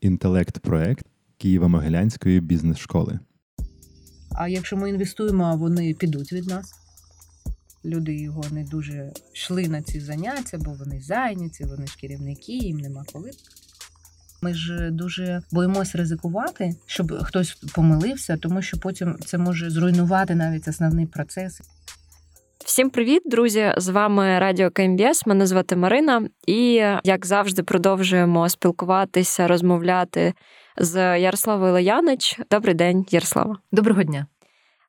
інтелект-проект Києво-Могилянської бізнес-школи. А якщо ми інвестуємо, вони підуть від нас. Люди його не дуже йшли на ці заняття, бо вони зайняті, вони ж керівники, їм нема коли. Ми ж дуже боїмось ризикувати, щоб хтось помилився, тому що потім це може зруйнувати навіть основний процес. Всім привіт, друзі! З вами Радіо КМБС. Мене звати Марина, і як завжди продовжуємо спілкуватися, розмовляти з Ярославою Лоянич. Добрий день, Ярослава. Доброго дня.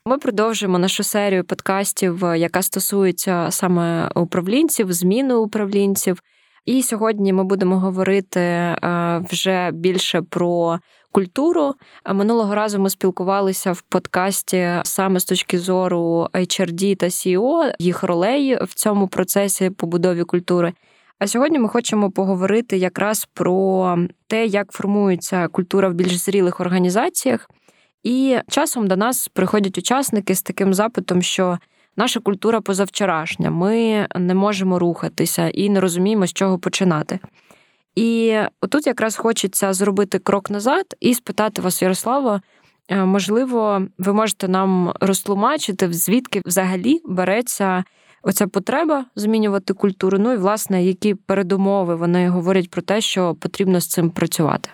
Ми продовжуємо нашу серію подкастів, яка стосується саме управлінців, зміни управлінців. І сьогодні ми будемо говорити е, вже більше про культуру. Минулого разу ми спілкувалися в подкасті саме з точки зору HRD та CEO, їх ролей в цьому процесі побудові культури. А сьогодні ми хочемо поговорити якраз про те, як формується культура в більш зрілих організаціях. І часом до нас приходять учасники з таким запитом, що наша культура позавчорашня, ми не можемо рухатися і не розуміємо, з чого починати. І отут якраз хочеться зробити крок назад і спитати вас, Ярослава, е, можливо, ви можете нам розтлумачити, звідки взагалі береться оця потреба змінювати культуру. Ну і власне, які передумови вони говорять про те, що потрібно з цим працювати.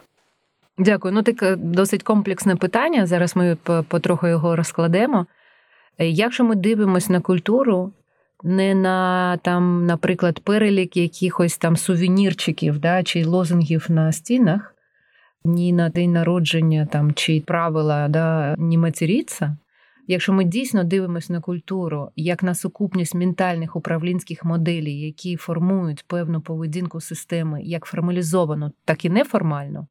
Дякую. Ну, таке досить комплексне питання. Зараз ми потроху його розкладемо. Е, якщо ми дивимося на культуру, не на там, наприклад, перелік якихось там сувенірчиків да, чи лозунгів на стінах, ні на день народження там, чи правила да, ні матеріться. Якщо ми дійсно дивимося на культуру як на сукупність ментальних управлінських моделей, які формують певну поведінку системи як формалізовану, так і неформальну,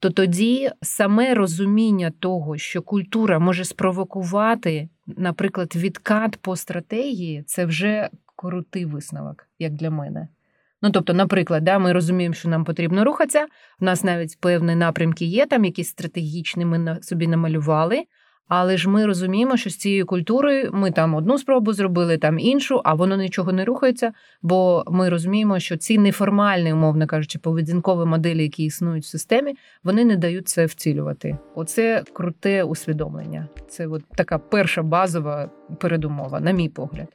то тоді саме розуміння того, що культура може спровокувати, наприклад, відкат по стратегії, це вже крутий висновок, як для мене. Ну, тобто, наприклад, да, ми розуміємо, що нам потрібно рухатися. У нас навіть певні напрямки є, там якісь стратегічні ми собі намалювали. Але ж ми розуміємо, що з цією культурою ми там одну спробу зробили, там іншу, а воно нічого не рухається. Бо ми розуміємо, що ці неформальні, умовно кажучи, поведінкові моделі, які існують в системі, вони не дають це вцілювати. Оце круте усвідомлення. Це от така перша базова передумова, на мій погляд.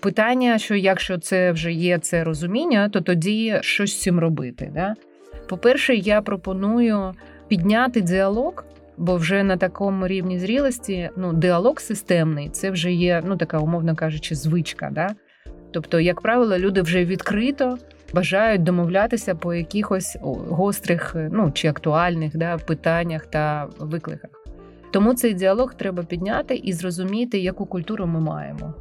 Питання, що якщо це вже є це розуміння, то тоді щось з цим робити. Да? По-перше, я пропоную підняти діалог Бо вже на такому рівні зрілості ну, діалог системний це вже є, ну така умовно кажучи, звичка. Да? Тобто, як правило, люди вже відкрито бажають домовлятися по якихось гострих ну, чи актуальних да, питаннях та викликах. Тому цей діалог треба підняти і зрозуміти, яку культуру ми маємо.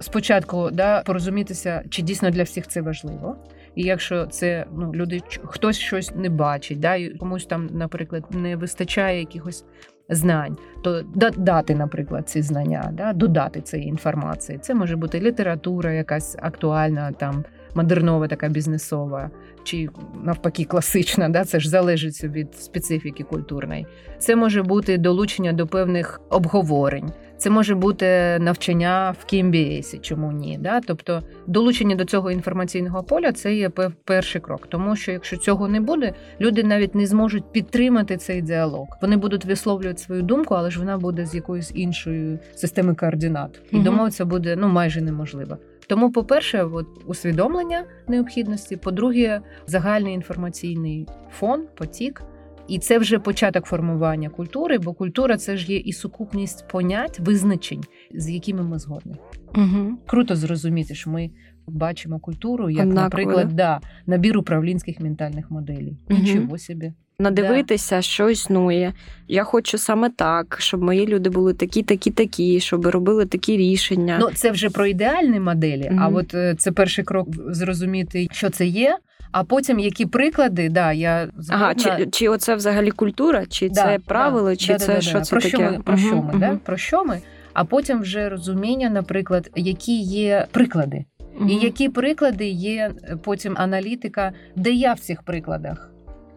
Спочатку да, порозумітися, чи дійсно для всіх це важливо. І якщо це ну люди хтось щось не бачить, да, і комусь там, наприклад, не вистачає якихось знань, то дати, наприклад, ці знання, да, додати цієї інформації. Це може бути література, якась актуальна, там модернова, така бізнесова, чи навпаки класична. Да, Це ж залежить від специфіки культурної. Це може бути долучення до певних обговорень. Це може бути навчання в KMBS, чому ні. Да? Тобто долучення до цього інформаційного поля це є перший крок. Тому що якщо цього не буде, люди навіть не зможуть підтримати цей діалог. Вони будуть висловлювати свою думку, але ж вона буде з якоюсь іншої системи координат. І угу. домовитися буде ну майже неможливо. Тому, по-перше, от усвідомлення необхідності, по-друге, загальний інформаційний фон, потік. І це вже початок формування культури, бо культура це ж є і сукупність понять, визначень, з якими ми згодні. Угу. Круто зрозуміти, що ми бачимо культуру як, Однаково, наприклад, да, набір управлінських ментальних моделей. Угу. Нічого собі. Надивитися, да. що існує. Я хочу саме так, щоб мої люди були такі, такі, такі, щоб робили такі рішення. Ну це вже про ідеальні моделі. Угу. А от е, це перший крок зрозуміти, що це є. А потім які приклади, да, я згодна. Ага, чи чи оце взагалі культура, чи да, це правило, да, чи да, це що це про таке? Що ми, про що ми, да? Про що ми? А потім вже розуміння, наприклад, які є приклади, uh і які приклади є потім аналітика, де я в цих прикладах.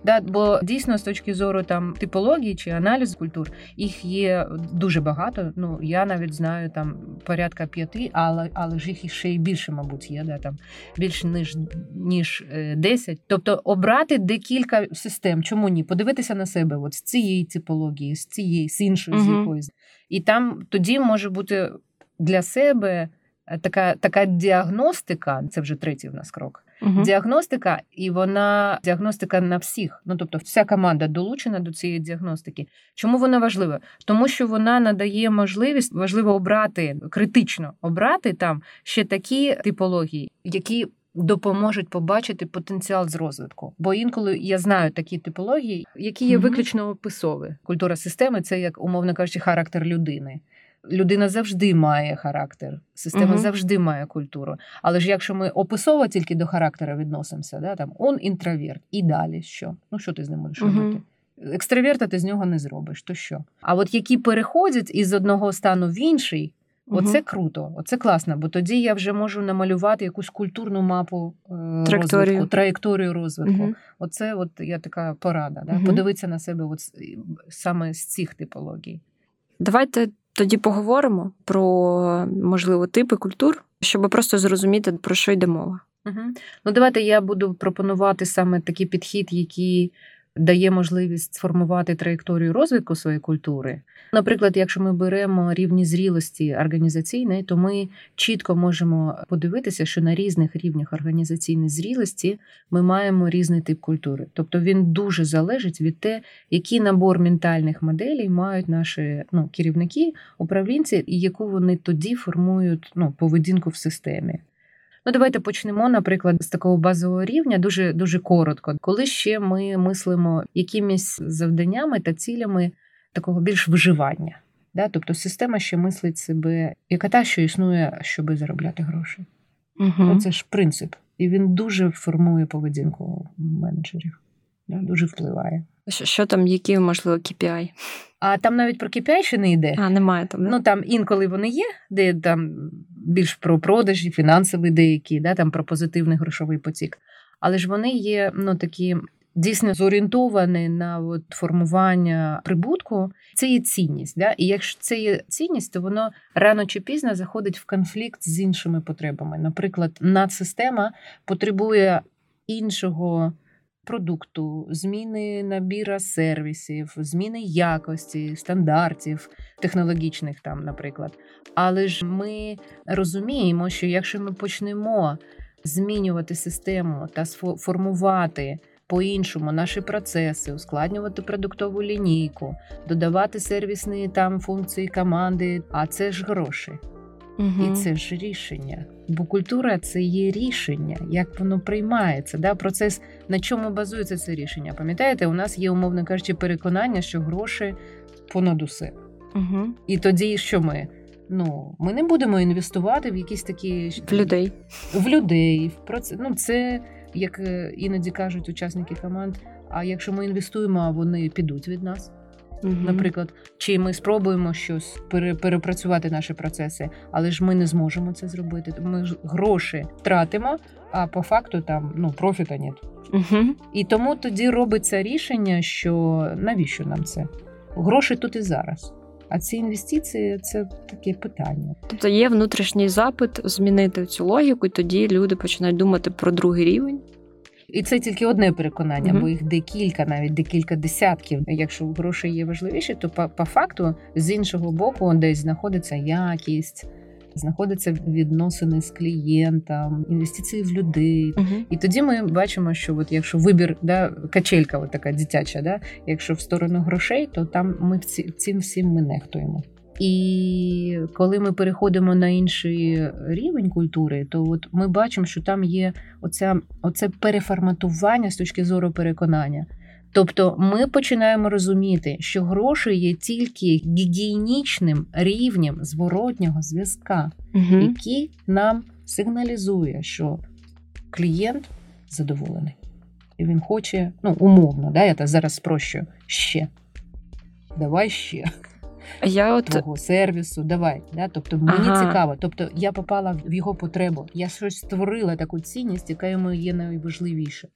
Да, бо дійсно з точки зору там типології чи аналізу культур їх є дуже багато. Ну я навіть знаю там порядка п'яти, але але ж їх ще й більше, мабуть, є. Да, там більше ніж ніж е, десять. Тобто обрати декілька систем. Чому ні? Подивитися на себе, от з цієї типології, з цієї, з іншої, угу. з якоїсь, і там тоді може бути для себе е, така, така діагностика. Це вже третій в нас крок. Угу. Діагностика, і вона діагностика на всіх. Ну тобто, вся команда долучена до цієї діагностики. Чому вона важлива? Тому що вона надає можливість важливо обрати критично обрати там ще такі типології, які. Допоможуть побачити потенціал з розвитку, бо інколи я знаю такі типології, які є виключно описові. Культура системи це як умовно кажучи, характер людини людина завжди має характер, система угу. завжди має культуру. Але ж якщо ми описово тільки до характера відносимося, да, там он інтроверт, і далі що? Ну що ти з ним будеш угу. робити? Екстраверта ти з нього не зробиш, то що? А от які переходять із одного стану в інший. Оце круто, оце класно, бо тоді я вже можу намалювати якусь культурну мапу е, траєкторію. розвитку, траєкторію розвитку. Угу. Оце от я така порада. Да? Подивитися на себе от саме з цих типологій. Давайте тоді поговоримо про можливо типи культур, щоб просто зрозуміти, про що йде мова. Угу. Ну, давайте я буду пропонувати саме такий підхід, який дає можливість сформувати траєкторію розвитку своєї культури. Наприклад, якщо ми беремо рівні зрілості організаційної, то ми чітко можемо подивитися, що на різних рівнях організаційної зрілості ми маємо різний тип культури. Тобто він дуже залежить від те, який набор ментальних моделей мають наші ну, керівники, управлінці, і яку вони тоді формують ну, поведінку в системі. Ну, давайте почнемо, наприклад, з такого базового рівня, дуже дуже коротко, коли ще ми мислимо якимись завданнями та цілями такого більш виживання. Да? Тобто система ще мислить себе, яка та, що існує, щоб заробляти гроші. Угу. Це ж принцип. І він дуже формує поведінку менеджерів? Дуже впливає. Що, що там, які, можливо, KPI? А там навіть про KPI ще не йде. А, немає там. Не? Ну там інколи вони є, де там більш про продажі, фінансові деякі, да, там про позитивний грошовий потік. Але ж вони є ну, такі дійсно зорієнтовані на от, формування прибутку. Це є цінність. Да? І якщо це є цінність, то воно рано чи пізно заходить в конфлікт з іншими потребами. Наприклад, надсистема потребує іншого продукту, зміни набіра сервісів, зміни якості, стандартів технологічних, там, наприклад. Але ж ми розуміємо, що якщо ми почнемо змінювати систему та формувати по-іншому наші процеси, ускладнювати продуктову лінійку, додавати сервісні там функції команди, а це ж гроші. Угу. І це ж рішення. Бо культура це є рішення, як воно приймається. Да? Процес на чому базується це рішення. Пам'ятаєте, у нас є, умовно кажучи, переконання, що гроші понад усе. Угу. І тоді що ми? Ну, ми не будемо інвестувати в якісь такі в людей. В людей. В процес. Ну, це як е, іноді кажуть учасники команд. А якщо ми інвестуємо, а вони підуть від нас. Угу. Наприклад, чи ми спробуємо щось перепрацювати наші процеси, але ж ми не зможемо це зробити. Ми ж гроші тратимо, а по факту там ну профіта нет. Угу. І тому тоді робиться рішення, що навіщо нам це? Гроші тут і зараз. А ці інвестиції це таке питання. Тобто є внутрішній запит змінити цю логіку, і тоді люди починають думати про другий рівень. І це тільки одне переконання, mm-hmm. бо їх декілька, навіть декілька десятків. Якщо гроші є важливіші, то по, по факту з іншого боку десь знаходиться якість. Знаходяться відносини з клієнтом, інвестиції в людей, uh-huh. і тоді ми бачимо, що от якщо вибір, да, качелька, от така дитяча, да, якщо в сторону грошей, то там ми в цим всім ми нехтуємо. І коли ми переходимо на інший рівень культури, то от ми бачимо, що там є оця, оце переформатування з точки зору переконання. Тобто ми починаємо розуміти, що гроші є тільки гігієнічним рівнем зворотнього зв'язка, угу. який нам сигналізує, що клієнт задоволений. І він хоче, ну, умовно, да, я так зараз спрощую, ще. Давай ще я от... твого сервісу. Давай. Да? Тобто мені ага. цікаво. Тобто я попала в його потребу. Я щось створила таку цінність, яка йому є найважливіше.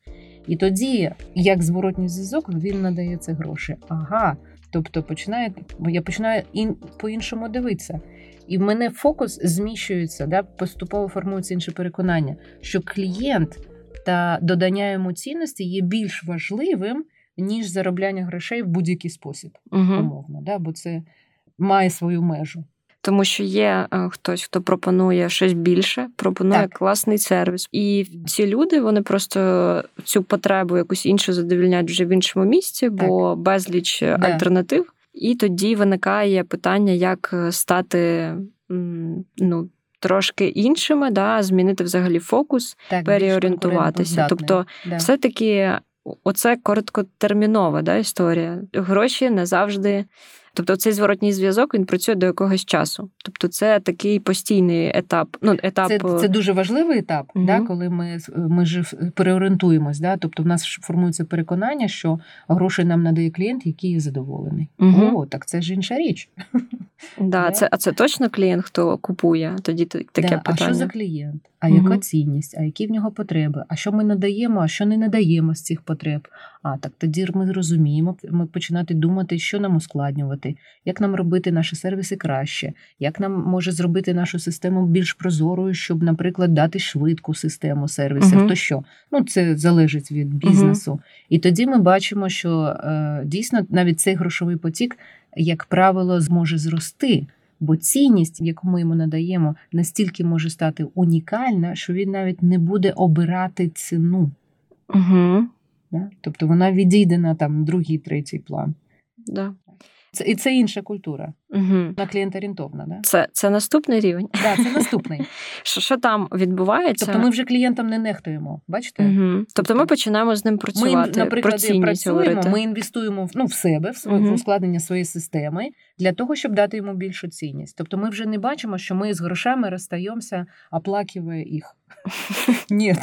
І тоді, як зворотній зв'язок, він надає це гроші. Ага. Тобто починає, я починаю ін, по-іншому дивитися. І в мене фокус зміщується, да, поступово формується інше переконання, що клієнт та додання йому цінності є більш важливим, ніж заробляння грошей в будь-який спосіб, Угу. умовно, да, бо це має свою межу. Тому що є е, хтось, хто пропонує щось більше, пропонує Так. класний сервіс. І ці люди вони просто цю потребу якусь іншу задовільняють вже в іншому місці, бо безліч е, Да. альтернатив. І тоді виникає питання, як е, стати ну, трошки іншими, да, змінити взагалі фокус, Так, переорієнтуватися. Тобто, Да. все-таки оце короткотермінова да, історія. Гроші не завжди. Тобто цей зворотній зв'язок він працює до якогось часу. Тобто, це такий постійний етап. Ну, етап Це, це дуже важливий етап, Мгм. да, коли ми, ми ж переорієнтуємось. Да? Тобто в нас формується переконання, що гроші нам надає клієнт, який є задоволений. Мгм. О, так це ж інша річ. да, це, а це точно клієнт, хто купує? Тоді таке да, питання. А що за клієнт? А Мгм. яка цінність? А які в нього потреби? А що ми надаємо, а що не надаємо з цих потреб? А так тоді ми розуміємо, ми починати думати, що нам ускладнювати, як нам робити наші сервіси краще, як нам може зробити нашу систему більш прозорою, щоб, наприклад, дати швидку систему сервісів. Мгм. То що? Ну це залежить від бізнесу. І тоді ми бачимо, що е, дійсно навіть цей грошовий потік, як правило, зможе зрости. Бо цінність, яку ми йому надаємо, настільки може стати унікальна, що він навіть не буде обирати ціну. Угу. Да? Тобто вона відійде на там другий, третій план. Да. Це, і це інша культура. Угу. Вона клієнторієнтовна. Да? Це, це наступний рівень. Да, це наступний. Що, що там відбувається? Тобто ми вже клієнтам не нехтуємо. Бачите? Угу. Тобто ми починаємо з ним Ми, працювати. про наприклад, цінність працюємо, говорити. ми інвестуємо в- ну, в себе, в своє в ускладнення своєї системи для того, щоб дати йому більшу цінність. Тобто ми вже не бачимо, що ми з грошами розстаємося, оплакивая їх. Ні,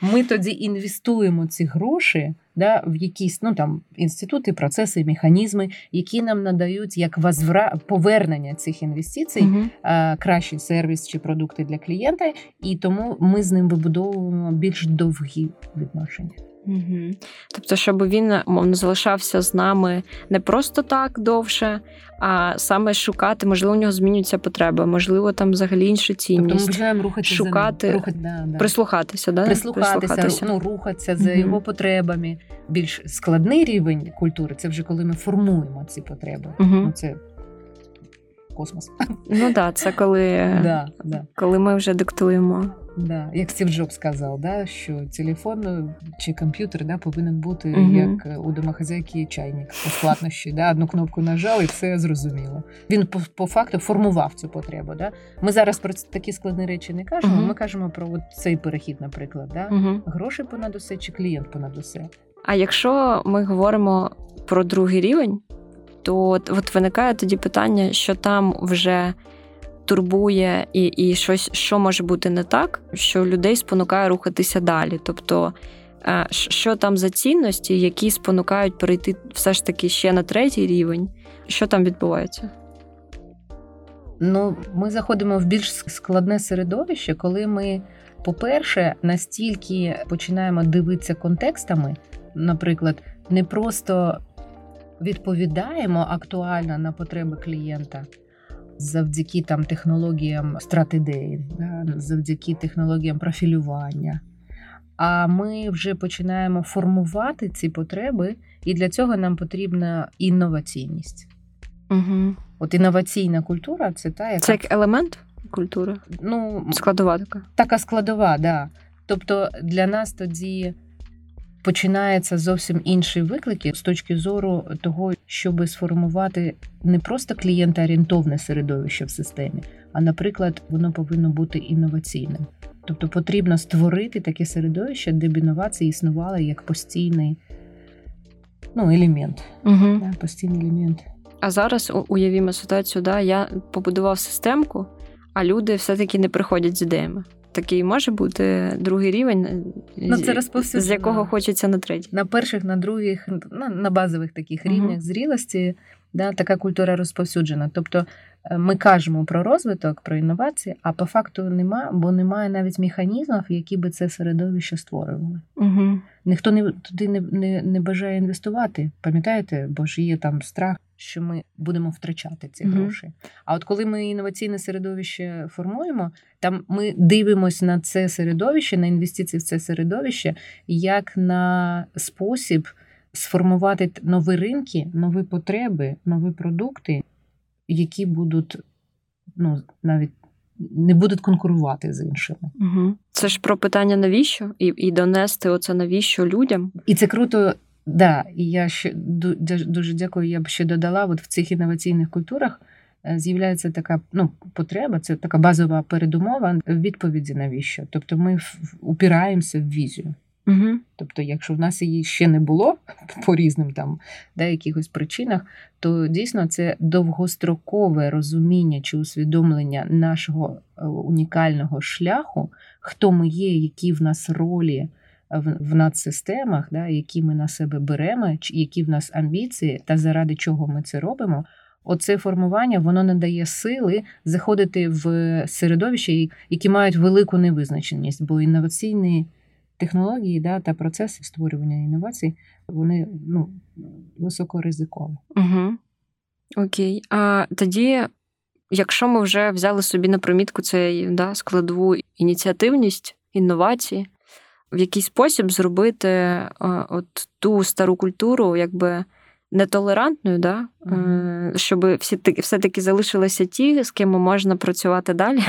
ми тоді інвестуємо ці гроші да, в якісь ну, там, інститути, процеси, механізми, які нам надають як возвра... повернення цих інвестицій, угу. а, кращий сервіс чи продукти для клієнта, і тому ми з ним вибудовуємо більш довгі відношення. Угу. Тобто, щоб він мовно залишався з нами не просто так довше, а саме шукати, можливо, у нього змінюються потреби, можливо, там взагалі інша Тобто цінність. ми починаємо рухатися шукати, за. Рухати, да, да. Прислухатися, да? прислухатися, ну, рухатися за його потребами. Більш складний рівень культури це вже коли ми формуємо ці потреби. Мгм. Ну, це космос. Ну так, да, це коли, Да, да, коли ми вже диктуємо. да. Як Стів Джобс сказав, да, що телефон е, чи комп'ютер да, повинен бути Мгм. як е, у домохозяйки чайник по складнощі. Да, одну кнопку нажав і все зрозуміло. Він по, по факту формував цю потребу. Да. Ми зараз про такі складні речі не кажемо. Мгм. Ми кажемо про от цей перехід, наприклад. Да. Угу. Гроші понад усе чи клієнт понад усе. А якщо ми говоримо про другий рівень, то от, виникає тоді питання, що там вже турбує і, і щось, що може бути не так, що людей спонукає рухатися далі. Тобто, е, що там за цінності, які спонукають перейти все ж таки ще на третій рівень, що там відбувається? Ну, ми заходимо в більш складне середовище, коли ми, по-перше, настільки починаємо дивитися контекстами, наприклад, не просто відповідаємо актуально на потреби клієнта завдяки там технологіям стратегії, да, завдяки технологіям профілювання. А ми вже починаємо формувати ці потреби, і для цього нам потрібна інноваційність. Угу. От інноваційна культура це та, яка Це як елемент культури, ну, складова така. така складова, да. Тобто для нас тоді починається зовсім інші виклики з точки зору того, щоб сформувати не просто клієнтоорієнтовне середовище в системі, а, наприклад, воно повинно бути інноваційним. Тобто потрібно створити таке середовище, де б інновації існували як постійний ну, елемент. Угу. Да, постійний елемент. А зараз уявімо ситуацію, да, я побудував системку, а люди все-таки не приходять з ідеями. Такий може бути другий рівень, ну, це з якого хочеться на третій. На перших, на других, на, на базових таких рівнях угу. зрілості да, така культура розповсюджена. Тобто е, ми кажемо про розвиток, про інновації, а по факту нема, бо немає навіть механізмів, які би це середовище створювали. Угу. Ніхто не туди не, не, не бажає інвестувати. Пам'ятаєте, бо ж є там страх, що ми будемо втрачати ці угу. гроші. А от коли ми інноваційне середовище формуємо, там ми дивимося на це середовище, на інвестиції в це середовище як на спосіб сформувати нові ринки, нові потреби, нові продукти, які будуть ну, навіть не будуть конкурувати з іншими. Угу. Це ж про питання навіщо? І і донести оце навіщо людям. І це круто, да. І я ще дуже дякую. Я б ще додала: от в цих інноваційних культурах е, з'являється така ну, потреба, це така базова передумова відповіді навіщо. Тобто ми упираємося в візію. Угу. Тобто, якщо в нас її ще не було по різним там да, якихось причинах, то дійсно це довгострокове розуміння чи усвідомлення нашого е, унікального шляху, хто ми є, які в нас ролі в, надсистемах, да, які ми на себе беремо, які в нас амбіції, та заради чого ми це робимо. Оце формування воно не дає сили заходити в середовище, які мають велику невизначеність, бо інноваційний технології да, та процеси створювання інновацій, вони ну, високоризикові. Угу. Окей. А тоді, якщо ми вже взяли собі на примітку цей да, складову ініціативність, інновації, в який спосіб зробити от ту стару культуру, якби. Нетолерантною, да? Mm-hmm. щоб всі все-таки залишилися ті, з ким можна працювати далі.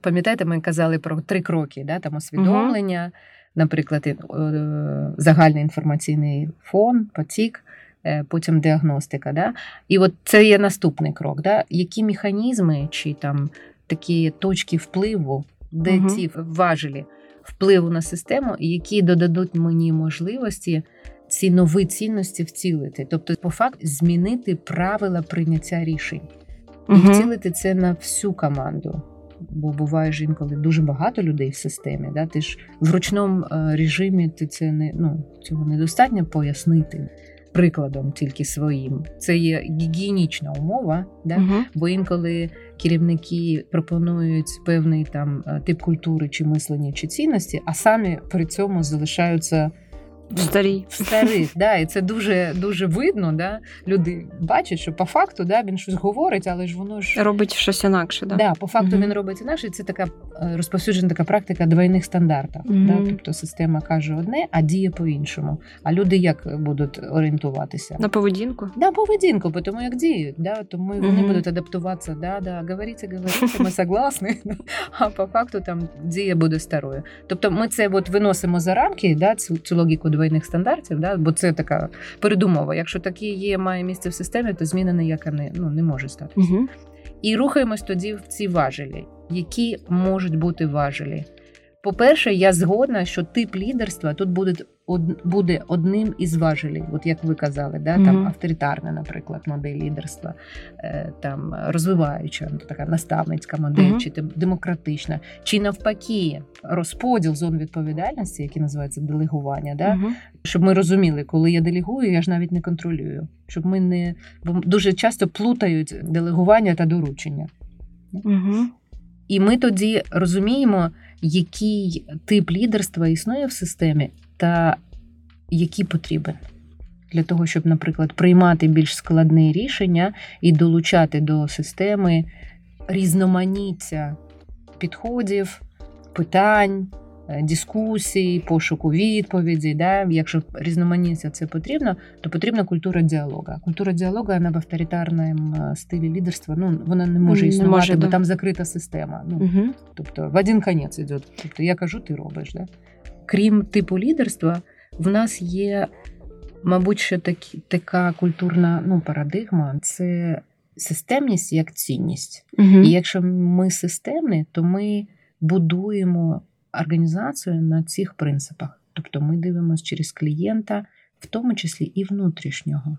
Пам'ятаєте, ми казали про три кроки: да? там усвідомлення, угу. наприклад, е, загальний інформаційний фон, потік, е, потім діагностика. Да? І от це є наступний крок. Да? Які механізми чи там такі точки впливу, де угу. ці важелі впливу на систему, які додадуть мені можливості. Ці нові цінності вцілити, тобто, по факту, змінити правила прийняття рішень і вцілити це на всю команду бо буває ж інколи дуже багато людей в системі. Да? Ти ж в ручному е, режимі ти це не ну цього недостатньо пояснити. Прикладом тільки своїм це є гігієнічна умова, да? Угу. бо інколи керівники пропонують певний там е, тип культури чи мислення чи цінності, а самі при цьому залишаються Старі. Старий, да, і це дуже дуже видно. Да? Люди бачать, що по факту да, він щось говорить, але ж воно ж робить щось інакше. Да, Да, По факту угу. він робить інакше. Це така е, розповсюджена така практика двойних стандартів. Угу. Да? Тобто система каже одне, а діє по-іншому. А люди як будуть орієнтуватися? На поведінку? На поведінку, тому як діють. Да? Тому угу. вони будуть адаптуватися. Да, да, говорите, говорите, ми согласні. А по факту там дія буде старою. Тобто ми це от виносимо за рамки, да, цю, цю логіку двойних стандартів, да, бо це така передумова. Якщо такі є, має місце в системі, то зміна ніяка не ну не може статися. Угу. І рухаємось тоді в ці важелі, які можуть бути важелі. По-перше, я згодна, що тип лідерства тут буде буде одним із важелів, от як ви казали, да, mm-hmm. там авторитарна, наприклад, модель лідерства, е, там розвиваюча, ну, така наставницька модель, mm-hmm. чи демократична, чи навпаки, розподіл зон відповідальності, який називається делегування, да, mm-hmm. щоб ми розуміли, коли я делегую, я ж навіть не контролюю, щоб ми не бо дуже часто плутають делегування та доручення. І ми тоді розуміємо, який тип лідерства існує в системі, та який потрібен для того, щоб, наприклад, приймати більш складні рішення і долучати до системи різноманіття підходів, питань. Е, дискусій, пошуку відповідей. Да? Якщо різноманіття це потрібно, то потрібна культура діалогу. Культура діалогу вона в авторитарному е, стилі лідерства ну, вона не може існувати, не може, бо да. там закрита система. Ну, угу. Тобто в один конець йде. Тобто я кажу, ти робиш. Да? Крім типу лідерства, в нас є, мабуть, ще такі, така культурна ну, парадигма це системність як цінність. Угу. І якщо ми системні, то ми будуємо організацію на цих принципах. Тобто ми дивимося через клієнта, в тому числі і внутрішнього.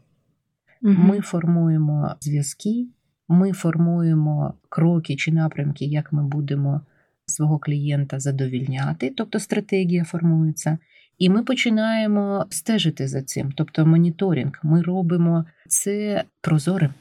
Угу. Ми формуємо зв'язки, ми формуємо кроки чи напрямки, як ми будемо свого клієнта задовільняти, тобто стратегія формується. І ми починаємо стежити за цим, тобто моніторинг. Ми робимо це прозорим.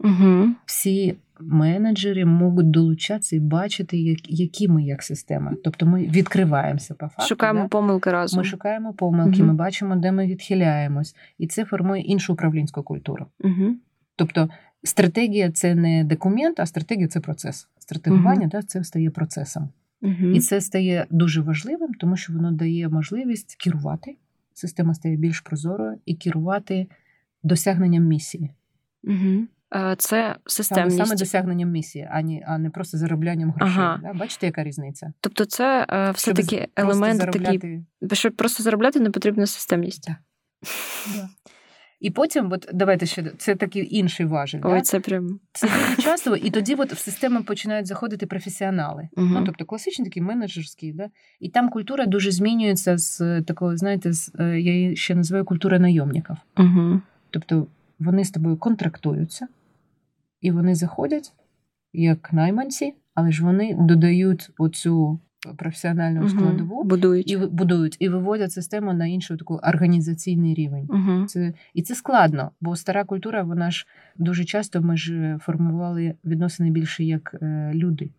Угу. Всі менеджери можуть долучатися і бачити, як- які ми як система. Тобто ми відкриваємося по факту. Шукаємо да? помилки разом. Ми шукаємо помилки, Мгм. ми бачимо, де ми відхиляємось, і це формує іншу управлінську культуру. Угу. Тобто стратегія це не документ, а стратегія це процес. Стратегування да, це стає процесом. Угу. І це стає дуже важливим, тому що воно дає можливість керувати. Система стає більш прозорою і керувати досягненням місії. Угу. Це Саме, системність. саме досягненням місії, а не, а не просто зароблянням грошей. Ага. Да? Бачите, яка різниця? Тобто це е, все-таки просто елемент такий, щоб просто заробляти не потрібна системність. Да. І потім, от давайте ще це такий інший важіль. Ой, да? це прям. Це дуже часто, і тоді от в систему починають заходити професіонали. Мгм. Ну, тобто класичний такий менеджерський, да? і там культура дуже змінюється з е, такого, знаєте, з, е, я її ще називаю культура найомників. Угу. Тобто вони з тобою контрактуються, і вони заходять як найманці, але ж вони додають оцю професіональну складову Будують. і будують, і виводять систему на інший такий організаційний рівень. Угу. Це і це складно, бо стара культура, вона ж дуже часто ми ж формували відносини більше як е, люди.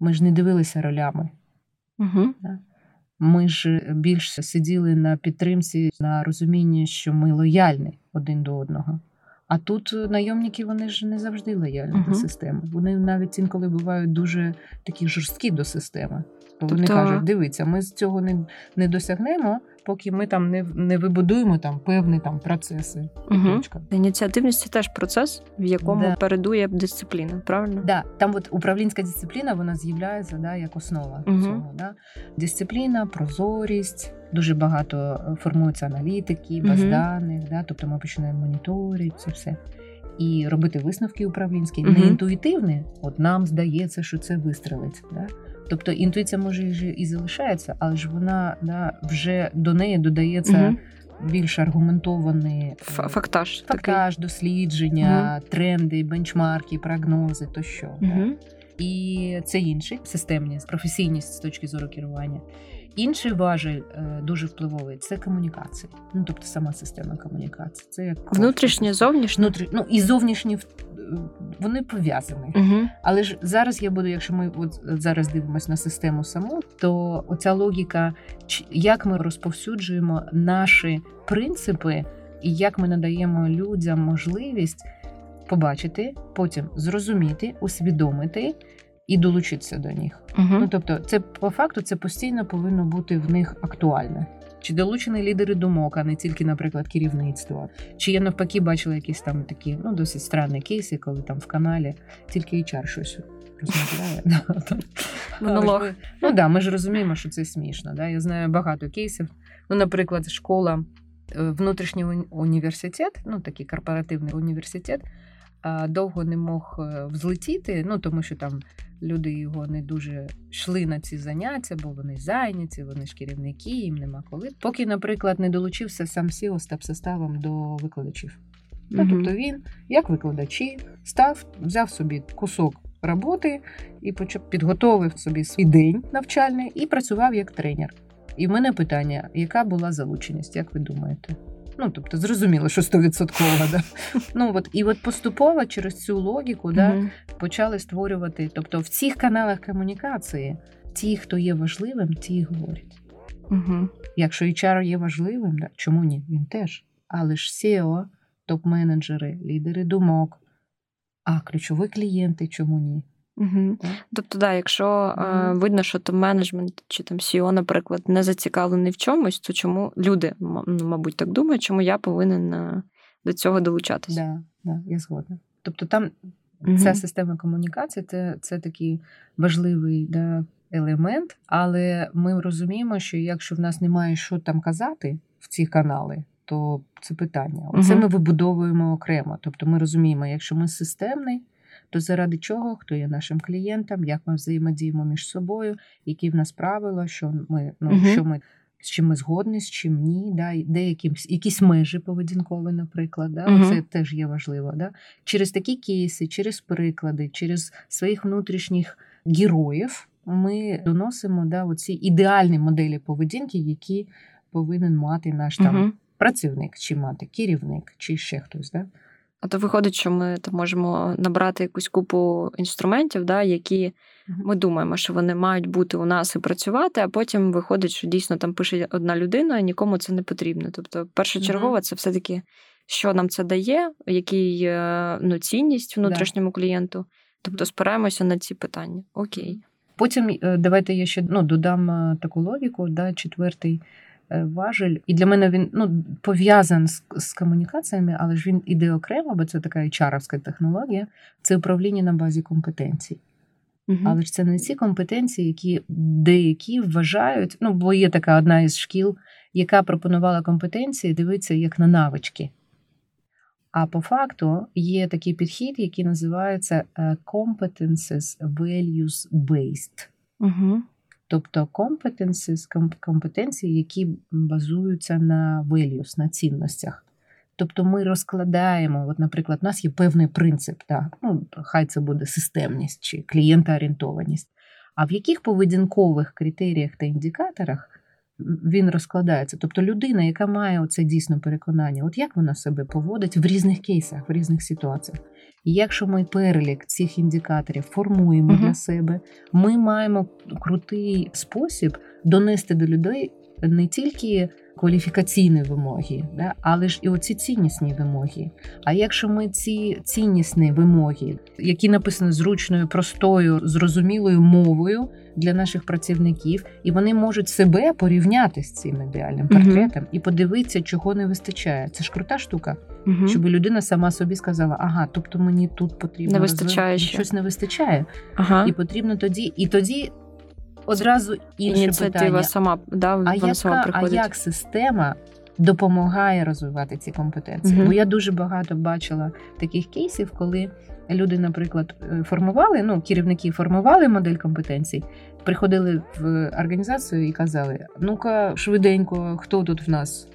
Ми ж не дивилися ролями. Угу. Ми ж більше сиділи на підтримці, на розумінні, що ми лояльні один до одного. А тут е, найомники вони ж не завжди лояльні Мгм. до системи. Вони навіть інколи бувають дуже такі жорсткі до системи. Бо Вони Тобто- кажуть, дивіться, ми з цього не, не досягнемо, поки ми там не, не вибудуємо там певні там процеси. Угу. Ініціативність це теж процес, в якому Да. передує дисципліна, правильно? Да, там от управлінська дисципліна вона з'являється да, як основа Мгм. цього. Да. Дисципліна, прозорість, дуже багато е, формується аналітики, баз Мгм. даних, да, тобто ми починаємо моніторити це все. І робити висновки управлінські, Мгм. не інтуїтивні, от нам здається, що це вистрелить. Да? Тобто інтуїція може і залишається, але ж вона да, вже до неї додається більш аргументований е, Фактаж. фактаж, дослідження, тренди, бенчмарки, прогнози тощо. Угу. І це інший системність, професійність з точки зору керування. Інший важель дуже впливовий це комунікація. Ну тобто сама система комунікації. Це як. Внутрішнє, зовнішнє. Внутрі... ну і зовнішні вони пов'язані. Угу. Але ж зараз я буду, якщо ми от зараз дивимося на систему саму, то оця логіка, як ми розповсюджуємо наші принципи, і як ми надаємо людям можливість побачити, потім зрозуміти, усвідомити і долучитися до них. Ну Угу. тобто, це по факту це постійно повинно бути в них актуальне. Чи долучені лідери думок, а не тільки, наприклад, керівництво. Чи я навпаки бачила якісь там такі ну досить странні кейси, коли там в каналі тільки HR щось розмовляє. Монолог. Ну да, ми ж розуміємо, що це смішно. Да? Я знаю багато кейсів. Ну, наприклад, школа, е, внутрішній університет, ну такий корпоративний університет, довго не мог е, взлетіти, ну тому що там люди його не дуже йшли на ці заняття, бо вони зайняті, вони ж керівники, їм нема коли. Поки, наприклад, не долучився сам SEO з составом до викладачів. Ну, тобто він, як викладачі, став, взяв собі кусок роботи і почав підготовив собі свій день навчальний і працював як тренер. І в мене питання: яка була залученість, як ви думаєте? Ну, тобто, зрозуміло, що 100%. Да? Ну, от, і от поступово через цю логіку да, Мгм. почали створювати. Тобто, в цих каналах комунікації ті, хто є важливим, ті говорять. Мгм. Якщо HR є важливим, да, чому ні? Він теж. Але ж SEO, топ-менеджери, лідери думок, а ключові клієнти, чому ні? Так. Тобто, да, якщо е, видно, що там менеджмент чи там CEO, наприклад, не зацікавлений в чомусь, то чому люди, ну, мабуть, так думають, чому я повинен е, до цього долучатися? Да, да, я згодна. Тобто там Мгм. ця система комунікації це, це такий важливий да, елемент, але ми розуміємо, що якщо в нас немає що там казати в ці канали, то це питання. Оце Мгм. ми вибудовуємо окремо. Тобто ми розуміємо, якщо ми системний, то заради чого, хто є нашим клієнтом, як ми взаємодіємо між собою, які в нас правила, що ми, ну, Мгм. що ми з чим ми згодні, з чим ні, да, деякі якісь межі поведінкові, наприклад, да, Мгм. це теж є важливо. Да. Через такі кейси, через приклади, через своїх внутрішніх героїв ми доносимо да, оці ідеальні моделі поведінки, які повинен мати наш там Мгм. працівник, чи мати керівник, чи ще хтось. Да. А то виходить, що ми там можемо набрати якусь купу інструментів, да, які ми думаємо, що вони мають бути у нас і працювати, а потім виходить, що дійсно там пише одна людина, і нікому це не потрібно. Тобто, першочергово це все-таки, що нам це дає, який е, ну, цінність внутрішньому клієнту. Тобто спираємося на ці питання. Окей. Потім е, давайте я ще ну, додам е, таку логіку, да, четвертий важель. І для мене він ну, пов'язаний з, з комунікаціями, але ж він іде окремо, бо це така HR-овська технологія. Це управління на базі компетенцій. Мгм. Але ж це не ці компетенції, які деякі вважають. Ну, бо є така одна із шкіл, яка пропонувала компетенції дивитися як на навички. А по факту є такий підхід, який називається е, competences values based. Мгм. Тобто competences, ком- компетенції, які базуються на values, на цінностях. Тобто ми розкладаємо, от, наприклад, у нас є певний принцип, да, ну, хай це буде системність чи клієнтоорієнтованість. А в яких поведінкових критеріях та індикаторах він розкладається? Тобто людина, яка має оце дійсно переконання, от як вона себе поводить в різних кейсах, в різних ситуаціях. І якщо ми перелік цих індикаторів формуємо Мгм. для себе, ми маємо крутий спосіб донести до людей не тільки кваліфікаційні вимоги, да, але ж і оці ціннісні вимоги. А якщо ми ці ціннісні вимоги, які написані зручною, простою, зрозумілою мовою для наших працівників, і вони можуть себе порівняти з цим ідеальним портретом і подивитися, чого не вистачає. Це ж крута штука, Мгм. щоб людина сама собі сказала: ага, тобто мені тут потрібно Не вистачає розвив- щось не вистачає, Ага. і потрібно тоді, і тоді одразу інше Ініціатива питання. сама, да, А, вона сама приходить. а як система допомагає розвивати ці компетенції? Угу. Бо я дуже багато бачила таких кейсів, коли люди, наприклад, е, формували, ну, керівники формували модель компетенцій, приходили в організацію і казали: ну-ка, швиденько, хто тут в нас?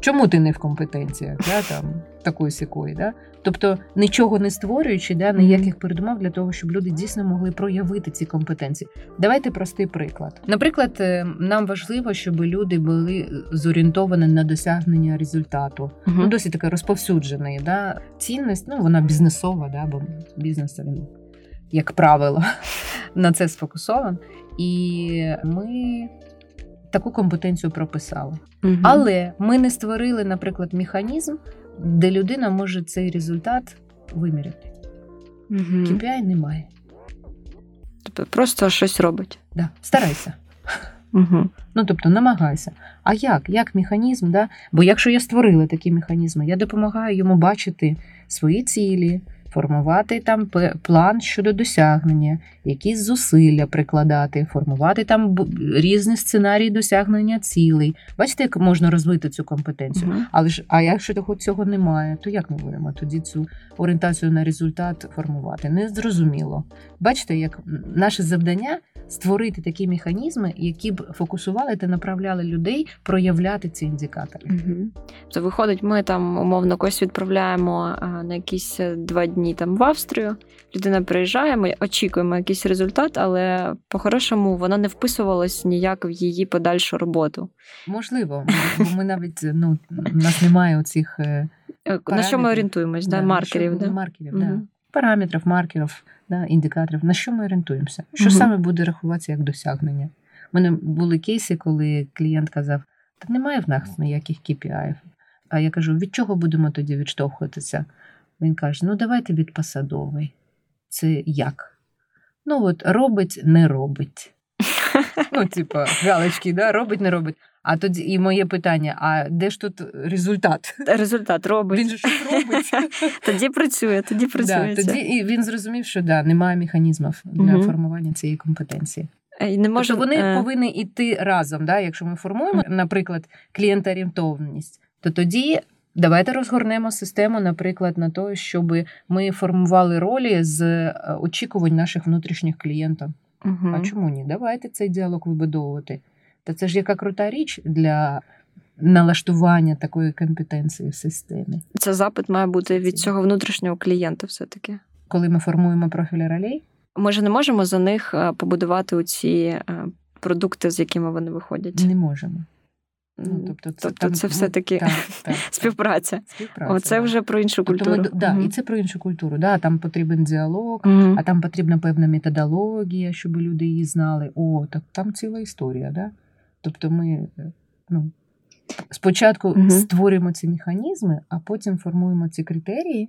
Чому ти не в компетенціях? Да, там, такої сякої, да? Тобто нічого не створюючи, да, ніяких передумов для того, щоб люди дійсно могли проявити ці компетенції. Давайте простий приклад. Наприклад, е, нам важливо, щоб люди були зорієнтовані на досягнення результату. Мгм. Ну, досить така розповсюджений. Да? Цінність, ну вона бізнесова, да, бо бізнес він, як правило, на це сфокусований. І ми таку компетенцію прописали. Мгм. Але ми не створили, наприклад, механізм, де людина може цей результат виміряти. Мгм. KPI немає. Тобто просто щось робить. Да. Старайся. Угу. Ну, тобто, намагайся. А як? Як механізм? Да? Бо якщо я створила такі механізми, я допомагаю йому бачити свої цілі, формувати там план щодо досягнення, якісь зусилля прикладати, формувати там різні сценарії досягнення цілей. Бачите, як можна розвити цю компетенцію? Але ж, а якщо того цього немає, то як ми будемо тоді цю орієнтацію на результат формувати? Не зрозуміло. Бачите, як наше завдання створити такі механізми, які б фокусували та направляли людей проявляти ці індикатори. Угу. То виходить, ми там умовно когось відправляємо на якісь е, два дні там в Австрію. Людина приїжджає, ми очікуємо якийсь результат, але по-хорошому вона не вписувалась ніяк в її подальшу роботу. Можливо, бо ми навіть ну у нас немає оцих е, Е, На що ми орієнтуємось? Да, да, маркерів. що- Да? маркерів, Мгм. да. параметрів, маркерів, да, індикаторів. На що ми орієнтуємося? Що Мгм. саме буде рахуватися як досягнення? У мене були кейси, коли клієнт казав: та немає в нас ніяких KPI. А я кажу: від чого будемо тоді відштовхуватися? Він каже: ну давайте від посадовий. Це як? Ну, от робить, не робить. Ну, типа, галочки, да, робить, не робить. А тоді і моє питання: а де ж тут результат? Результат робить. Він же щось робить. Тоді працює, тоді Да, тоді і він зрозумів, що да, немає механізмів для Мгм. формування цієї компетенції. Е, І не може, тобто вони е, повинні йти разом. Да? Якщо ми формуємо, наприклад, клієнтоорієнтованість, то тоді давайте розгорнемо систему, наприклад, на те, щоб ми формували ролі з е, очікувань наших внутрішніх клієнтів. мгм. А чому ні? Давайте цей діалог вибудовувати. Та це ж яка крута річ для налаштування такої компетенції в системі. Це запит має бути від цього внутрішнього клієнта, все-таки. Коли ми формуємо профілі ролей, ми ж не можемо за них е, побудувати оці е, продукти, з якими вони виходять. Не можемо. Ну, Тобто, це, тобто це все-таки так, так, співпраця. співпраця. Оце вже про іншу тобто культуру. Ми, да. І це про іншу культуру. Да, Там потрібен діалог, угу. а там потрібна певна методологія, щоб люди її знали. О, так там ціла історія. Да? Тобто ми ну, спочатку угу. створюємо ці механізми, а потім формуємо ці критерії,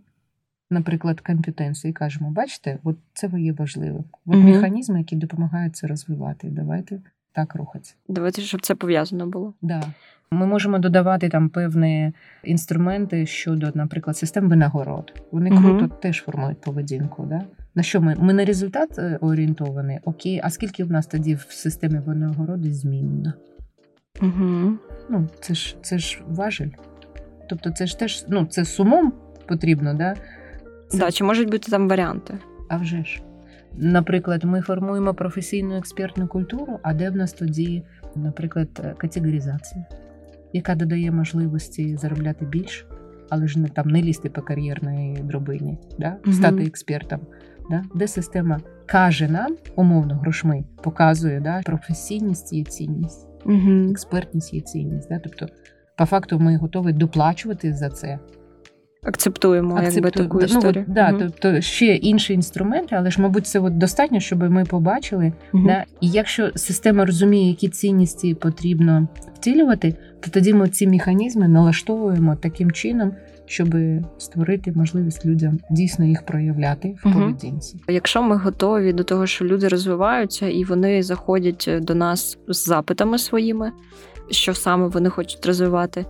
наприклад, компетенції, і кажемо, бачите, от це є важливим. От механізми, які допомагають це розвивати. Давайте так рухатися. Давайте, щоб це пов'язано було. Да. Ми можемо додавати там певні інструменти щодо, наприклад, систем винагород. Вони Мгм. круто теж формують поведінку. Да? На що ми? Ми на результат е, орієнтовані. Окей, а скільки в нас тоді в системі винагороди змінно? Угу. Ну, це ж це ж важель. Тобто, це ж теж ну, це сумом потрібно, да? Це... Да, чи можуть бути там варіанти? А вже ж. Наприклад, ми формуємо професійну експертну культуру, а де в нас тоді, наприклад, категоризація, яка додає можливості заробляти більше, але ж не там не лізти по кар'єрній дробині, да? Стати експертом. Да? Де система каже нам, умовно, грошми, показує да? професійність є цінність, Угу. експертність є цінність. Да? Тобто, по факту, ми готові доплачувати за це. Акцептуємо, якби таку Ну, історію. от, да, Мгм. Тобто ще інші інструменти, але ж, мабуть, це от достатньо, щоб ми побачили. Мгм. Да? І якщо система розуміє, які цінності потрібно втілювати, то тоді ми ці механізми налаштовуємо таким чином, щоб створити можливість людям дійсно їх проявляти в поведінці. Якщо ми готові до того, що люди розвиваються і вони заходять до нас з запитами своїми, що саме вони хочуть розвивати,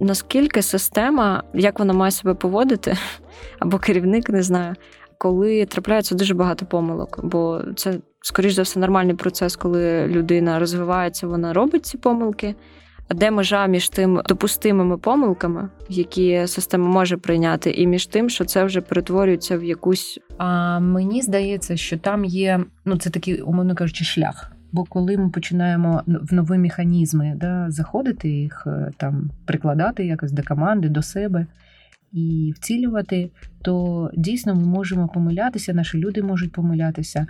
наскільки система, як вона має себе поводити, або керівник не знаю, коли трапляється дуже багато помилок, бо це, скоріш за все, нормальний процес, коли людина розвивається, вона робить ці помилки. А де межа між тим допустимими помилками, які система може прийняти, і між тим, що це вже перетворюється в якусь А мені здається, що там є ну це такий, умовно кажучи, шлях. Бо коли ми починаємо в нові механізми да, заходити їх е, там прикладати якось до команди, до себе і вцілювати, то дійсно ми можемо помилятися, наші люди можуть помилятися.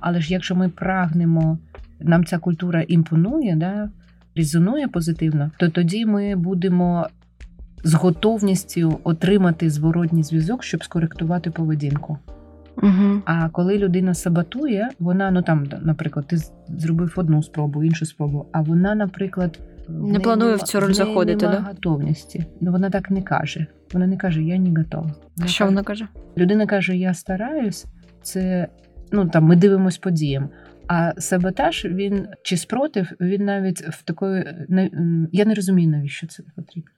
Але ж якщо ми прагнемо, нам ця культура імпонує, да, резонує позитивно, то тоді ми будемо з готовністю отримати зворотній зв'язок, щоб скоректувати поведінку. Угу. А коли людина саботує, вона ну там, наприклад, ти зробив одну спробу, іншу спробу, а вона, наприклад, Не планує в цю роль в заходити, нема да? готовності. Ну вона так не каже. Вона не каже, я не готова. А що вона каже? Людина каже, я стараюсь. Це ну там ми дивимось по діям. А саботаж він чи спротив, він навіть в такої не- я не розумію, навіщо це потрібно.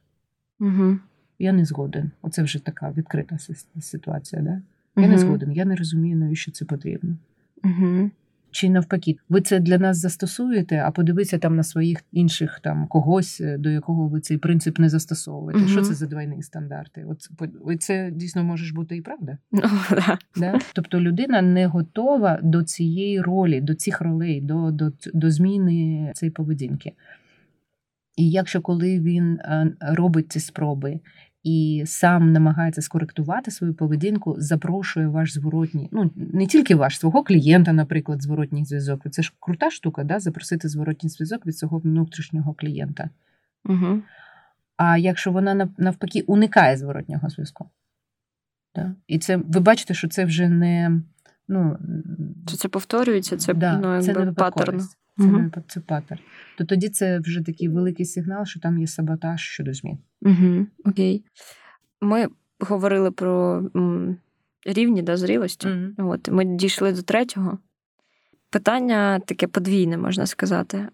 Угу. Я не згоден. Оце вже така відкрита ситуація. Да? Я не згоден. Я не розумію, навіщо це потрібно. Угу. Чи навпаки, ви це для нас застосуєте, а подивіться там на своїх інших там когось, е, до якого ви цей принцип не застосовуєте. Мгм. Що це за двойні стандарти? От це дійсно може бути і правда. Ну, да. Да? Тобто людина не готова до цієї ролі, до цих ролей, до, до, до зміни цієї поведінки. І якщо коли він е, робить ці спроби і сам намагається скоректувати свою поведінку, запрошує ваш зворотній, ну не тільки ваш, свого клієнта, наприклад, зворотній зв'язок. Це ж крута штука, да? запросити зворотній зв'язок від свого внутрішнього клієнта. Угу. А якщо вона навпаки уникає зворотнього зв'язку. Да? І це ви бачите, що це вже не. Ну, Чи це повторюється? Це да, ну, це не паттерн. Це, випад- це паттерн. То тоді це вже такий великий сигнал, що там є саботаж щодо змін. Угу. Окей. Ми говорили про м, рівні да, зрілості. От, ми дійшли до третього. Питання таке подвійне, можна сказати.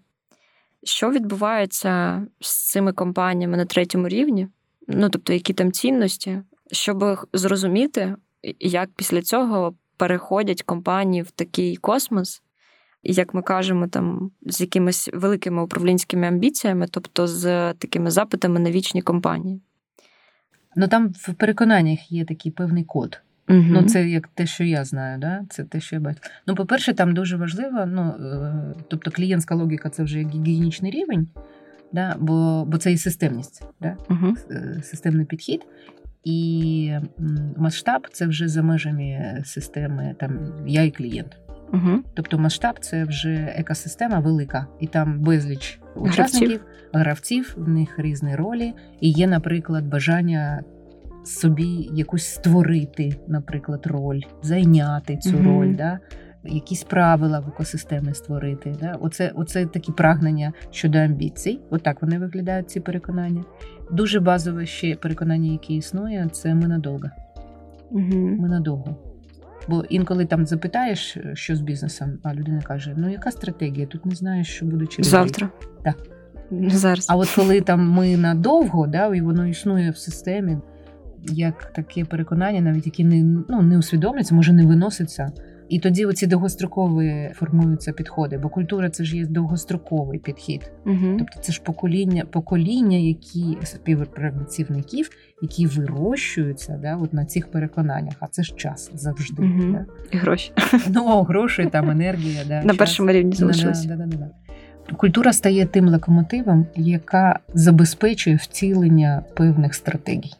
Що відбувається з цими компаніями на третьому рівні? Ну, тобто, які там цінності, щоб зрозуміти, як після цього переходять компанії в такий космос, як ми кажемо, там з якимись великими управлінськими амбіціями, тобто з такими запитами на вічні компанії. Ну там в переконаннях є такий певний код. Угу. Ну, це як те, що я знаю, да? це те, що я бачу. Ну, по-перше, там дуже важливо, ну, е, тобто клієнтська логіка це вже гігієнічний рівень, да? бо, бо це і системність, да? Угу. Системний підхід. І масштаб це вже за межами системи там я і клієнт. Угу. Тобто масштаб це вже екосистема велика, і там безліч учасників, гравців, в них різні ролі, і є, наприклад, бажання собі якусь створити, наприклад, роль, зайняти цю Мгм. роль, да? якісь правила в екосистемі створити. Да? Оце, оце такі прагнення щодо амбіцій. Отак вони виглядають, ці переконання. Дуже базове ще переконання, яке існує, це ми надовго. Угу. Ми надовго. Бо інколи там запитаєш, що з бізнесом, а людина каже: ну яка стратегія? Тут не знаєш, що буде через. Завтра. Так. Зараз. А от коли там ми надовго, да, і воно існує в системі, як таке переконання, навіть які не, ну, не усвідомлюються, може не виноситься. І тоді оці довгострокові формуються підходи, бо культура це ж є довгостроковий підхід. Угу. Тобто це ж покоління, покоління, які співпрацівників, які вирощуються да, от на цих переконаннях. А це ж час завжди. Мгм. Да? І гроші. Ну, гроші, там енергія. Да, На час. першому рівні залишилось. да, да, да, да. Культура стає тим локомотивом, яка забезпечує втілення певних стратегій.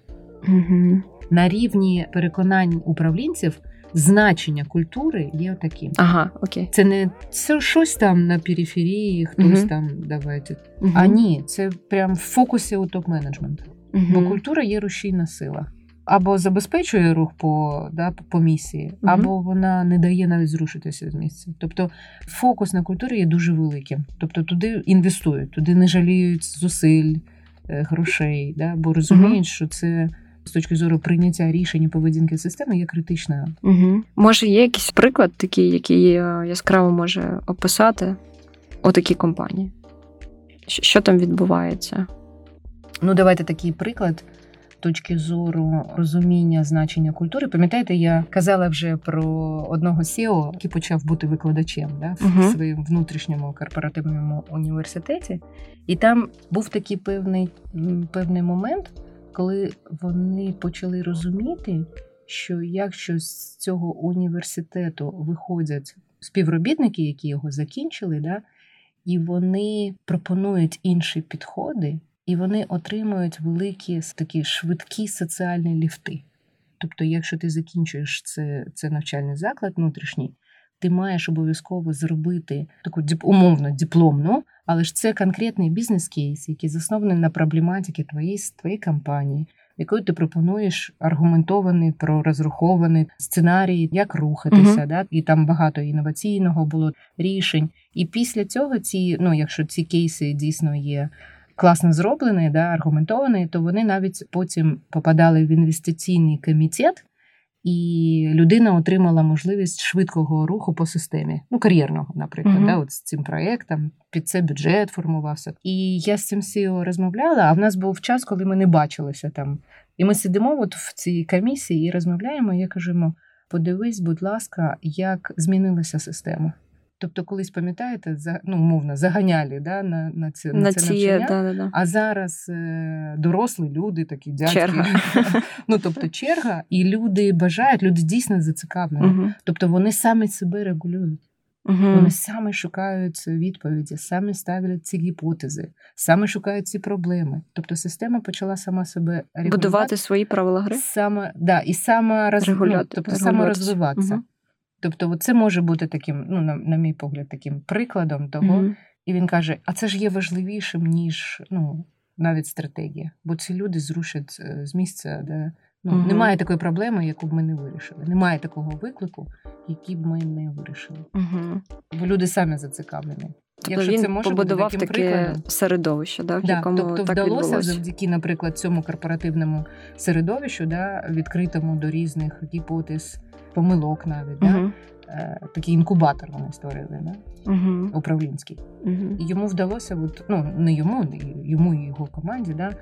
Угу. На рівні переконань управлінців значення культури є таким. Ага, окей. Це не це щось там на периферії, хтось Мгм. там давайте. Угу. А ні, це прям в фокусі у топ-менеджменту. Бо Угу. культура є рушійна сила. Або забезпечує рух по, да, по місії, Мгм. або вона не дає навіть зрушитися з місця. Тобто фокус на культурі є дуже великим. Тобто туди інвестують, туди не жаліють зусиль, е, грошей, да, бо розуміють, що це з точки зору прийняття рішень і поведінки системи є критичною. Угу. Може, є якийсь приклад такий, який е, яскраво може описати отакі компанії? Що там відбувається? Ну, давайте такий приклад. Точки зору розуміння значення культури. Пам'ятаєте, я казала вже про одного SEO, який почав бути викладачем да, в Мгм. своєму внутрішньому корпоративному університеті, і там був такий певний, певний момент, коли вони почали розуміти, що якщо з цього університету виходять співробітники, які його закінчили, да, і вони пропонують інші підходи, і вони отримують великі такі швидкі соціальні ліфти. Тобто, якщо ти закінчуєш це, це навчальний заклад внутрішній, ти маєш обов'язково зробити таку умовно дипломну, але ж це конкретний бізнес-кейс, який заснований на проблематиці твоєї, твоєї компанії, якою ти пропонуєш аргументований, пророзрахований сценарій, як рухатися, Мгм. да? і там багато інноваційного було рішень. І після цього ці, ну якщо ці кейси дійсно є класно зроблені, да, аргументовані, то вони навіть потім попадали в інвестиційний комітет. І людина отримала можливість швидкого руху по системі, ну кар'єрного, наприклад, Мгм. да, от з цим проєктом, під це бюджет формувався. І я з цим CEO розмовляла. А в нас був час, коли ми не бачилися там. І ми сидимо от в цій комісії і розмовляємо. І я кажу подивись, будь ласка, як змінилася система. Тобто, колись пам'ятаєте, за ну умовно заганяли да, на, на це на, На це ці, навчання. да, да, да. А зараз е, дорослі люди, такі дядьки. Черга. Ну тобто черга, і люди бажають, люди дійсно зацікавлені. Угу. Тобто вони самі себе регулюють. Угу. Вони самі шукають відповіді, самі ставлять ці гіпотези, самі шукають ці проблеми. Тобто система почала сама себе регулювати. Будувати свої правила гри. Саме, да, і саме роз... Ну, тобто регулюватися. саме розвиватися. Мгм. Тобто, це може бути таким, ну, на, на мій погляд, таким прикладом того. Мгм. І він каже: а це ж є важливішим, ніж ну, навіть стратегія. Бо ці люди зрушать з місця, де ну, Мгм. немає такої проблеми, яку б ми не вирішили. Немає такого виклику, який б ми не вирішили. Угу. Бо люди самі зацікавлені. Тобто він побудував таким таке прикладом. середовище, да, в Да, якому тобто так вдалося відбулося. завдяки, наприклад, цьому корпоративному середовищу, да, відкритому до різних гіпотез, помилок навіть. Да, Угу. е, такий інкубатор вони створили, да, Угу. управлінський. Угу. І йому вдалося, от, ну не йому, йому і його команді, да,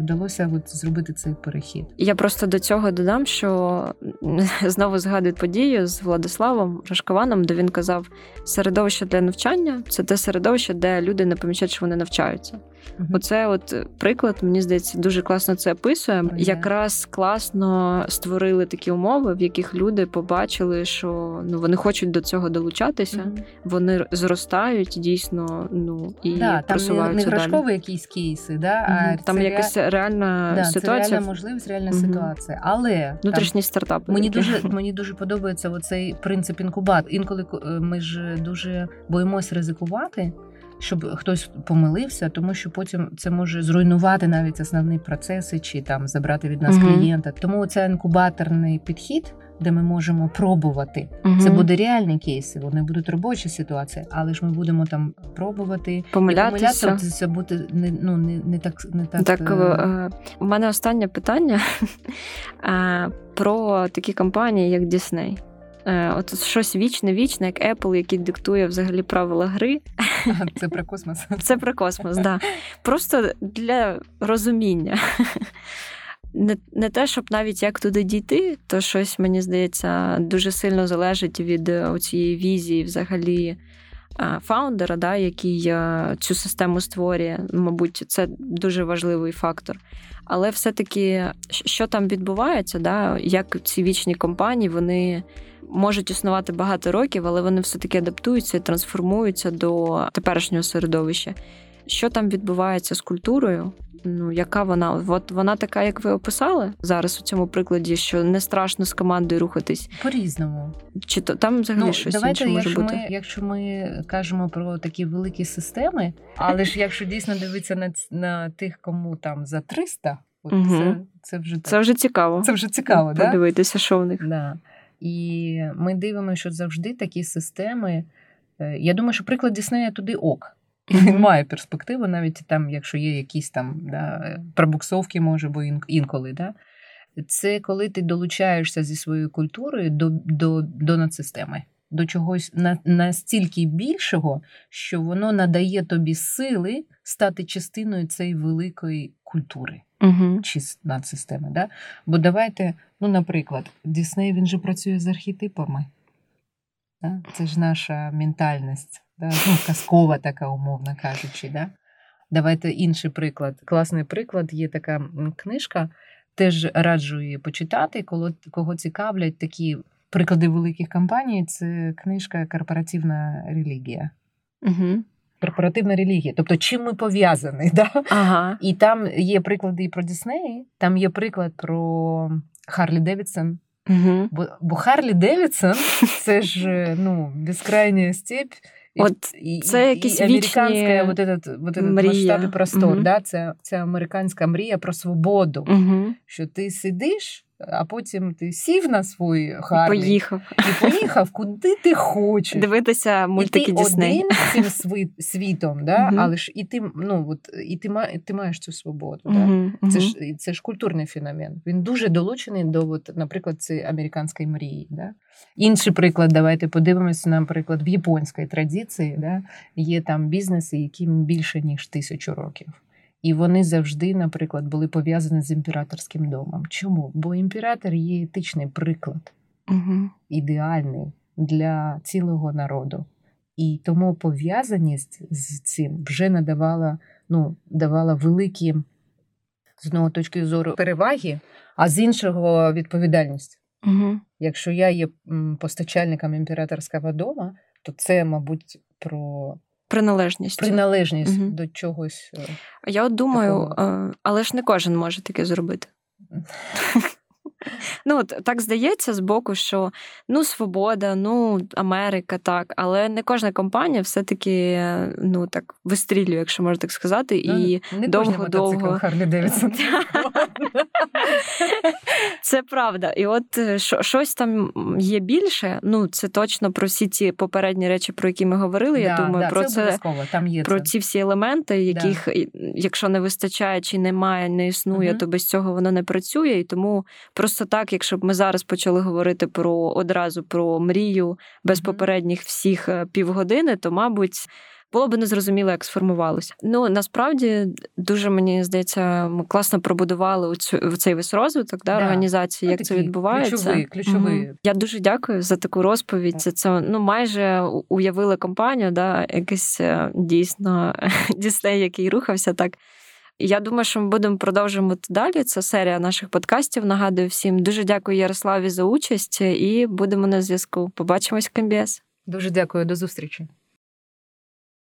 вдалося от, зробити цей перехід. Я просто до цього додам, що знову згадую подію з Владиславом Рашкованом, де він казав: середовище для навчання це те середовище, де люди не помічають, що вони навчаються. Угу. Оце от приклад, мені здається, дуже класно це описує. Oh, Якраз класно створили такі умови, в яких люди побачили, що ну вони хочуть до цього долучатися, mm вони зростають дійсно. Ну і да, просуваються там не грошкові якісь кейси, да а там це якась реальна да, ситуація. Це реальна можливість, реальна ситуація. Але внутрішні там, стартапи. Мені дуже мені дуже подобається оцей принцип інкубат. Інколи е, ми ж дуже боїмось ризикувати щоб хтось помилився, тому що потім це може зруйнувати навіть основні процеси чи там забрати від нас угу. клієнта. Тому це інкубаторний підхід. Де ми можемо пробувати, uh це буде реальні кейси, вони будуть робочі ситуації, але ж ми будемо там пробувати помилятися. помилятися це буде не ну не не так не так. Так е... е у мене останнє питання е, про такі компанії, як Disney. Е, от щось вічне, вічне, як Apple, який диктує взагалі правила гри. Це про космос. Це про космос, так. Да. Просто для розуміння. Не не те, щоб навіть як туди дійти, то щось, мені здається, дуже сильно залежить від цієї візії взагалі фаундера, да, який цю систему створює. Мабуть, це дуже важливий фактор. Але все-таки, що там відбувається, да, як ці вічні компанії, вони можуть існувати багато років, але вони все-таки адаптуються і трансформуються до теперішнього середовища. Що там відбувається з культурою? Ну, яка вона? От вона така, як ви описали зараз у цьому прикладі, що не страшно з командою рухатись по-різному. Чи то там взагалі ну, щось давайте, інше може бути? Ми, якщо ми кажемо про такі великі системи, але ж якщо дійсно дивитися на на тих, кому там за 300, от угу. це це вже це вже цікаво. Це вже цікаво, да? подивитися, що в них. Да. І ми дивимося, що завжди такі системи. Е, я думаю, що приклад Діснея туди ок. Він має перспективу, навіть там, якщо є якісь там да, пробуксовки, може, бо інколи. Да? Це коли ти долучаєшся зі своєю культурою до до, до надсистеми, до чогось на, настільки більшого, що воно надає тобі сили стати частиною цієї великої культури угу. чи надсистеми. Да? Бо давайте, ну, наприклад, Дісней він же працює з архетипами. Да? Це ж наша ментальність, да? ну, казкова така, умовно кажучи. Да? Давайте інший приклад. Класний приклад є така книжка, теж раджу її почитати, коли, кого цікавлять такі приклади великих компаній. Це книжка Корпоративна релігія. Угу корпоративна релігія, тобто чим ми пов'язані. Да? Ага. І там є приклади і про Дісней, там є приклад про Харлі Девідсон. Угу. Бо бо Харлі Девідсон це ж ну, безкрайня степь. От і, це якісь американська вічні вот этот, вот этот масштаб і простор. Угу. Да? Це, це американська мрія про свободу. Угу. Що ти сидиш а потім ти сів на свій Харлі і поїхав. І поїхав, куди ти хочеш. Дивитися мультики Дісней. І ти один цим світом, да? uh але ж і ти ну, от, і ти, ти маєш цю свободу. Uh-huh. Да? Це ж це ж культурний феномен. Він дуже долучений до, от, наприклад, цієї американської мрії. Да? Інший приклад, давайте подивимося, наприклад, в японській традиції да? є там бізнеси, яким більше ніж тисячу років. І вони завжди, наприклад, були пов'язані з імператорським домом. Чому? Бо імператор є етичний приклад, угу. ідеальний для цілого народу. І тому пов'язаність з цим вже надавала ну, давала великі з одного точки зору переваги, а з іншого відповідальність. Угу. Якщо я є постачальником імператорського дому, то це, мабуть, про Приналежність Приналежність угу. до чогось. Е, я от думаю, такого. Е, але ж не кожен може таке зробити. Ну, от так здається з боку, що ну, свобода, ну, Америка, так, але не кожна компанія все-таки ну, так вистрілює, якщо можна так сказати, ну, і довго-довго. Харлі Девідсон. Це правда. І от е, щось там є більше. Ну, це точно про всі ці попередні речі, про які ми говорили. Я думаю, про це там є про ці всі елементи, яких, якщо не вистачає чи немає, не існує, то без цього воно не працює. І тому просто так, якщо б ми зараз почали говорити про одразу про мрію без попередніх всіх е, півгодини, то мабуть. було б незрозуміло, як сформувалося. Ну насправді дуже мені здається, ми класно пробудували цю цей весь розвиток да, да. організації, ну, як це відбувається. Ключовий, ключовий. Угу. Я дуже дякую за таку розповідь. Це це ну майже уявили компанію, да, якийсь е, дійсно дісней, який рухався так. Я думаю, що ми будемо продовжувати далі. Це серія наших подкастів. Нагадую всім. Дуже дякую Ярославі за участь і будемо на зв'язку. Побачимось в КМБС. Дуже дякую, до зустрічі.